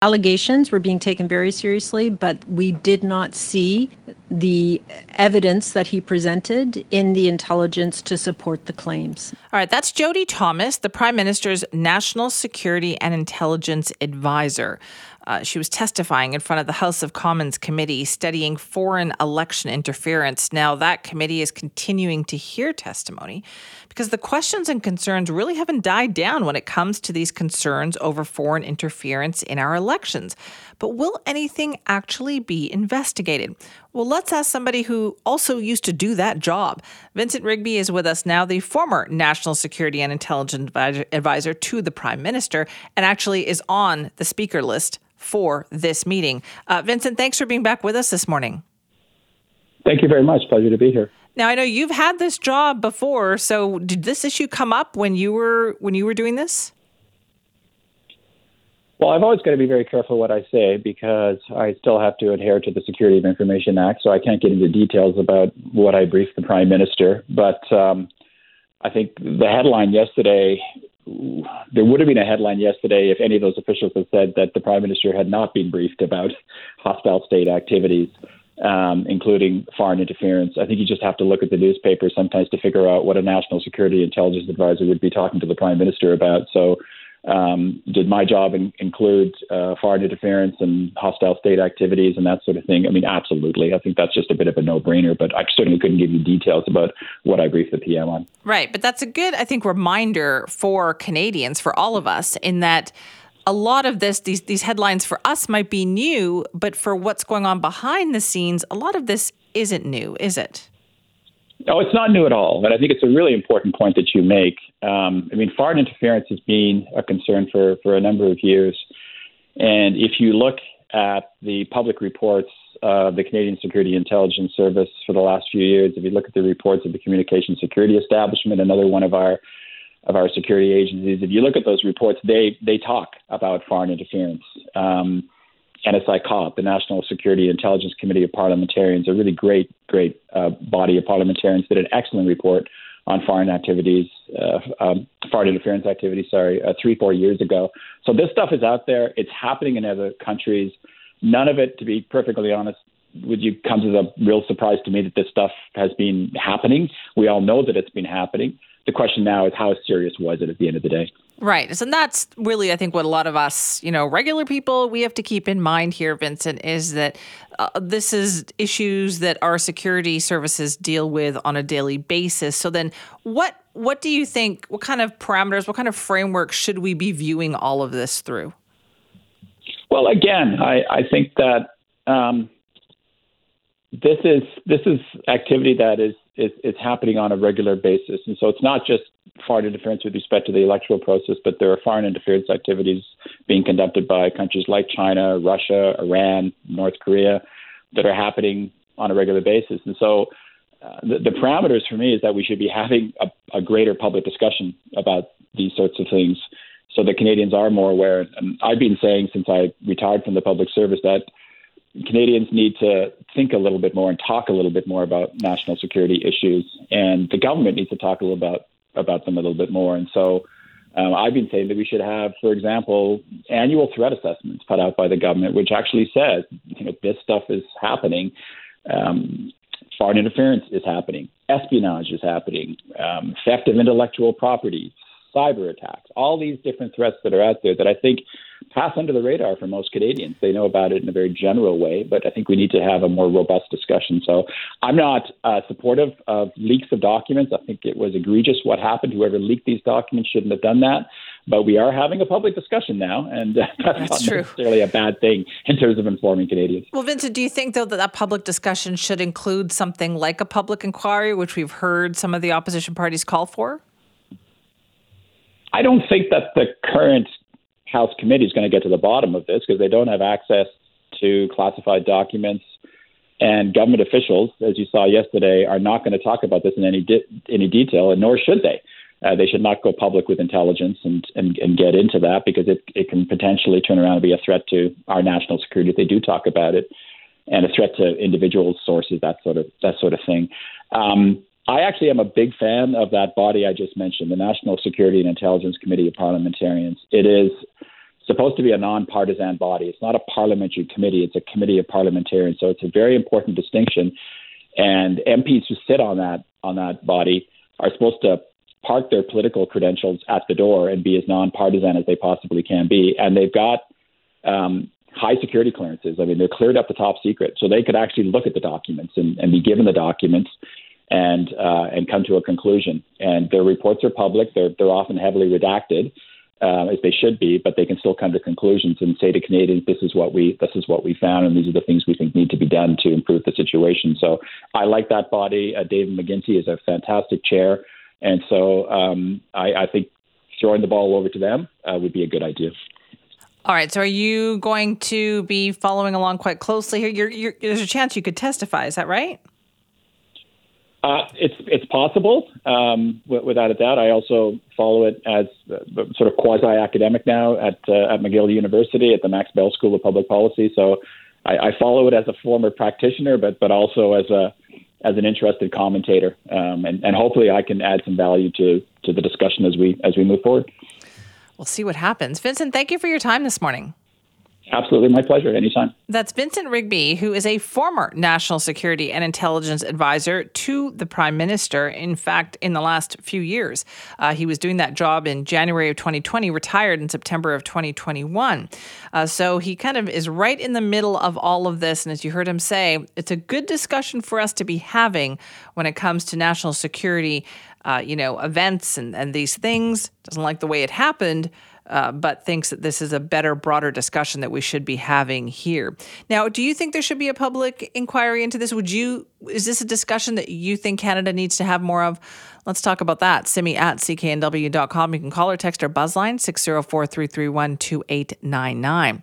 Allegations were being taken very seriously, but we did not see the evidence that he presented in the intelligence to support the claims. All right, that's Jody Thomas, the Prime Minister's National Security and Intelligence Advisor. Uh, she was testifying in front of the House of Commons committee studying foreign election interference. Now, that committee is continuing to hear testimony because the questions and concerns really haven't died down when it comes to these concerns over foreign interference in our elections. But will anything actually be investigated? Well, let's ask somebody who also used to do that job. Vincent Rigby is with us now, the former National Security and Intelligence Advisor to the Prime Minister, and actually is on the speaker list for this meeting. Uh, Vincent, thanks for being back with us this morning. Thank you very much. Pleasure to be here. Now I know you've had this job before, so did this issue come up when you were when you were doing this? Well, I've always got to be very careful what I say because I still have to adhere to the Security of Information Act, so I can't get into details about what I briefed the Prime Minister. But um, I think the headline yesterday there would have been a headline yesterday if any of those officials had said that the prime minister had not been briefed about hostile state activities, um, including foreign interference. I think you just have to look at the newspaper sometimes to figure out what a national security intelligence advisor would be talking to the prime minister about. So um, did my job in, include uh, foreign interference and hostile state activities and that sort of thing? I mean, absolutely. I think that's just a bit of a no-brainer. But I certainly couldn't give you details about what I briefed the PM on. Right, but that's a good, I think, reminder for Canadians, for all of us, in that a lot of this, these these headlines for us might be new, but for what's going on behind the scenes, a lot of this isn't new, is it? No, it's not new at all. And I think it's a really important point that you make. Um, I mean, foreign interference has been a concern for, for a number of years. And if you look at the public reports of the Canadian Security Intelligence Service for the last few years, if you look at the reports of the Communication Security Establishment, another one of our of our security agencies, if you look at those reports, they they talk about foreign interference. Um, NSICOP, the National Security Intelligence Committee of Parliamentarians, a really great, great uh, body of parliamentarians, did an excellent report on foreign activities, uh, um, foreign interference activities, sorry, uh, three, four years ago. So this stuff is out there. It's happening in other countries. None of it, to be perfectly honest, would you comes as a real surprise to me that this stuff has been happening. We all know that it's been happening. The question now is how serious was it at the end of the day? Right. So that's really, I think, what a lot of us, you know, regular people, we have to keep in mind here, Vincent, is that uh, this is issues that our security services deal with on a daily basis. So then, what what do you think? What kind of parameters? What kind of framework should we be viewing all of this through? Well, again, I, I think that um, this is this is activity that is, is is happening on a regular basis, and so it's not just foreign interference with respect to the electoral process, but there are foreign interference activities being conducted by countries like China, Russia, Iran, North Korea that are happening on a regular basis, and so. Uh, the, the parameters for me is that we should be having a, a greater public discussion about these sorts of things so that Canadians are more aware. And I've been saying since I retired from the public service that Canadians need to think a little bit more and talk a little bit more about national security issues, and the government needs to talk a little about about them a little bit more. And so, um, I've been saying that we should have, for example, annual threat assessments put out by the government, which actually says, you know, this stuff is happening. Um, foreign interference is happening, espionage is happening, um, theft of intellectual property, cyber attacks, all these different threats that are out there that I think pass under the radar for most Canadians. They know about it in a very general way, but I think we need to have a more robust discussion. So I'm not uh, supportive of leaks of documents. I think it was egregious what happened. Whoever leaked these documents shouldn't have done that. But we are having a public discussion now, and uh, that's, that's, not true. necessarily a bad thing in terms of informing Canadians. Well, Vincent, do you think, though, that that public discussion should include something like a public inquiry, which we've heard some of the opposition parties call for? I don't think that the current House committee is going to get to the bottom of this because they don't have access to classified documents. And government officials, as you saw yesterday, are not going to talk about this in any any detail, and nor should they. Uh, they should not go public with intelligence and, and, and get into that because it, it can potentially turn around and be a threat to our national security if they do talk about it, and a threat to individual sources, that sort of that sort of thing. Um, I actually am a big fan of that body I just mentioned, the National Security and Intelligence Committee of Parliamentarians. It is supposed to be a nonpartisan body. It's not a parliamentary committee, it's a committee of parliamentarians. So it's a very important distinction. And MPs who sit on that on that body are supposed to park their political credentials at the door and be as nonpartisan as they possibly can be. And they've got um, high security clearances. I mean, they're cleared up the top secret, so they could actually look at the documents and, and be given the documents and uh, and come to a conclusion. And their reports are public. They're they're often heavily redacted, uh, as they should be, but they can still come to conclusions and say to Canadians, "This is what we this is what we found, and these are the things we think need to be done to improve the situation." So I like that body. Uh, David McGuinty is a fantastic chair, and so um, I, I think throwing the ball over to them uh, would be a good idea. All right. So, are you going to be following along quite closely here? You're, you're, there's a chance you could testify. Is that right? Uh, it's it's possible, um, w- without a doubt. I also follow it as uh, sort of quasi academic now at uh, at McGill University at the Max Bell School of Public Policy. So I, I follow it as a former practitioner, but but also as a as an interested commentator, um, and, and hopefully I can add some value to to the discussion as we as we move forward. We'll see what happens. Vincent, thank you for your time this morning. Absolutely, my pleasure. Anytime. That's Vincent Rigby, who is a former national security and intelligence advisor to the prime minister. In fact, in the last few years, uh, he was doing that job in January of 2020, retired in September of 2021. Uh, so he kind of is right in the middle of all of this. And as you heard him say, it's a good discussion for us to be having when it comes to national security, uh, you know, events and, and these things. Doesn't like the way it happened uh, but thinks that this is a better, broader discussion that we should be having here. Now, do you think there should be a public inquiry into this? Would you? Is this a discussion that you think Canada needs to have more of? Let's talk about that. Simi at cknw.com. You can call or text our buzzline 604 331 2899.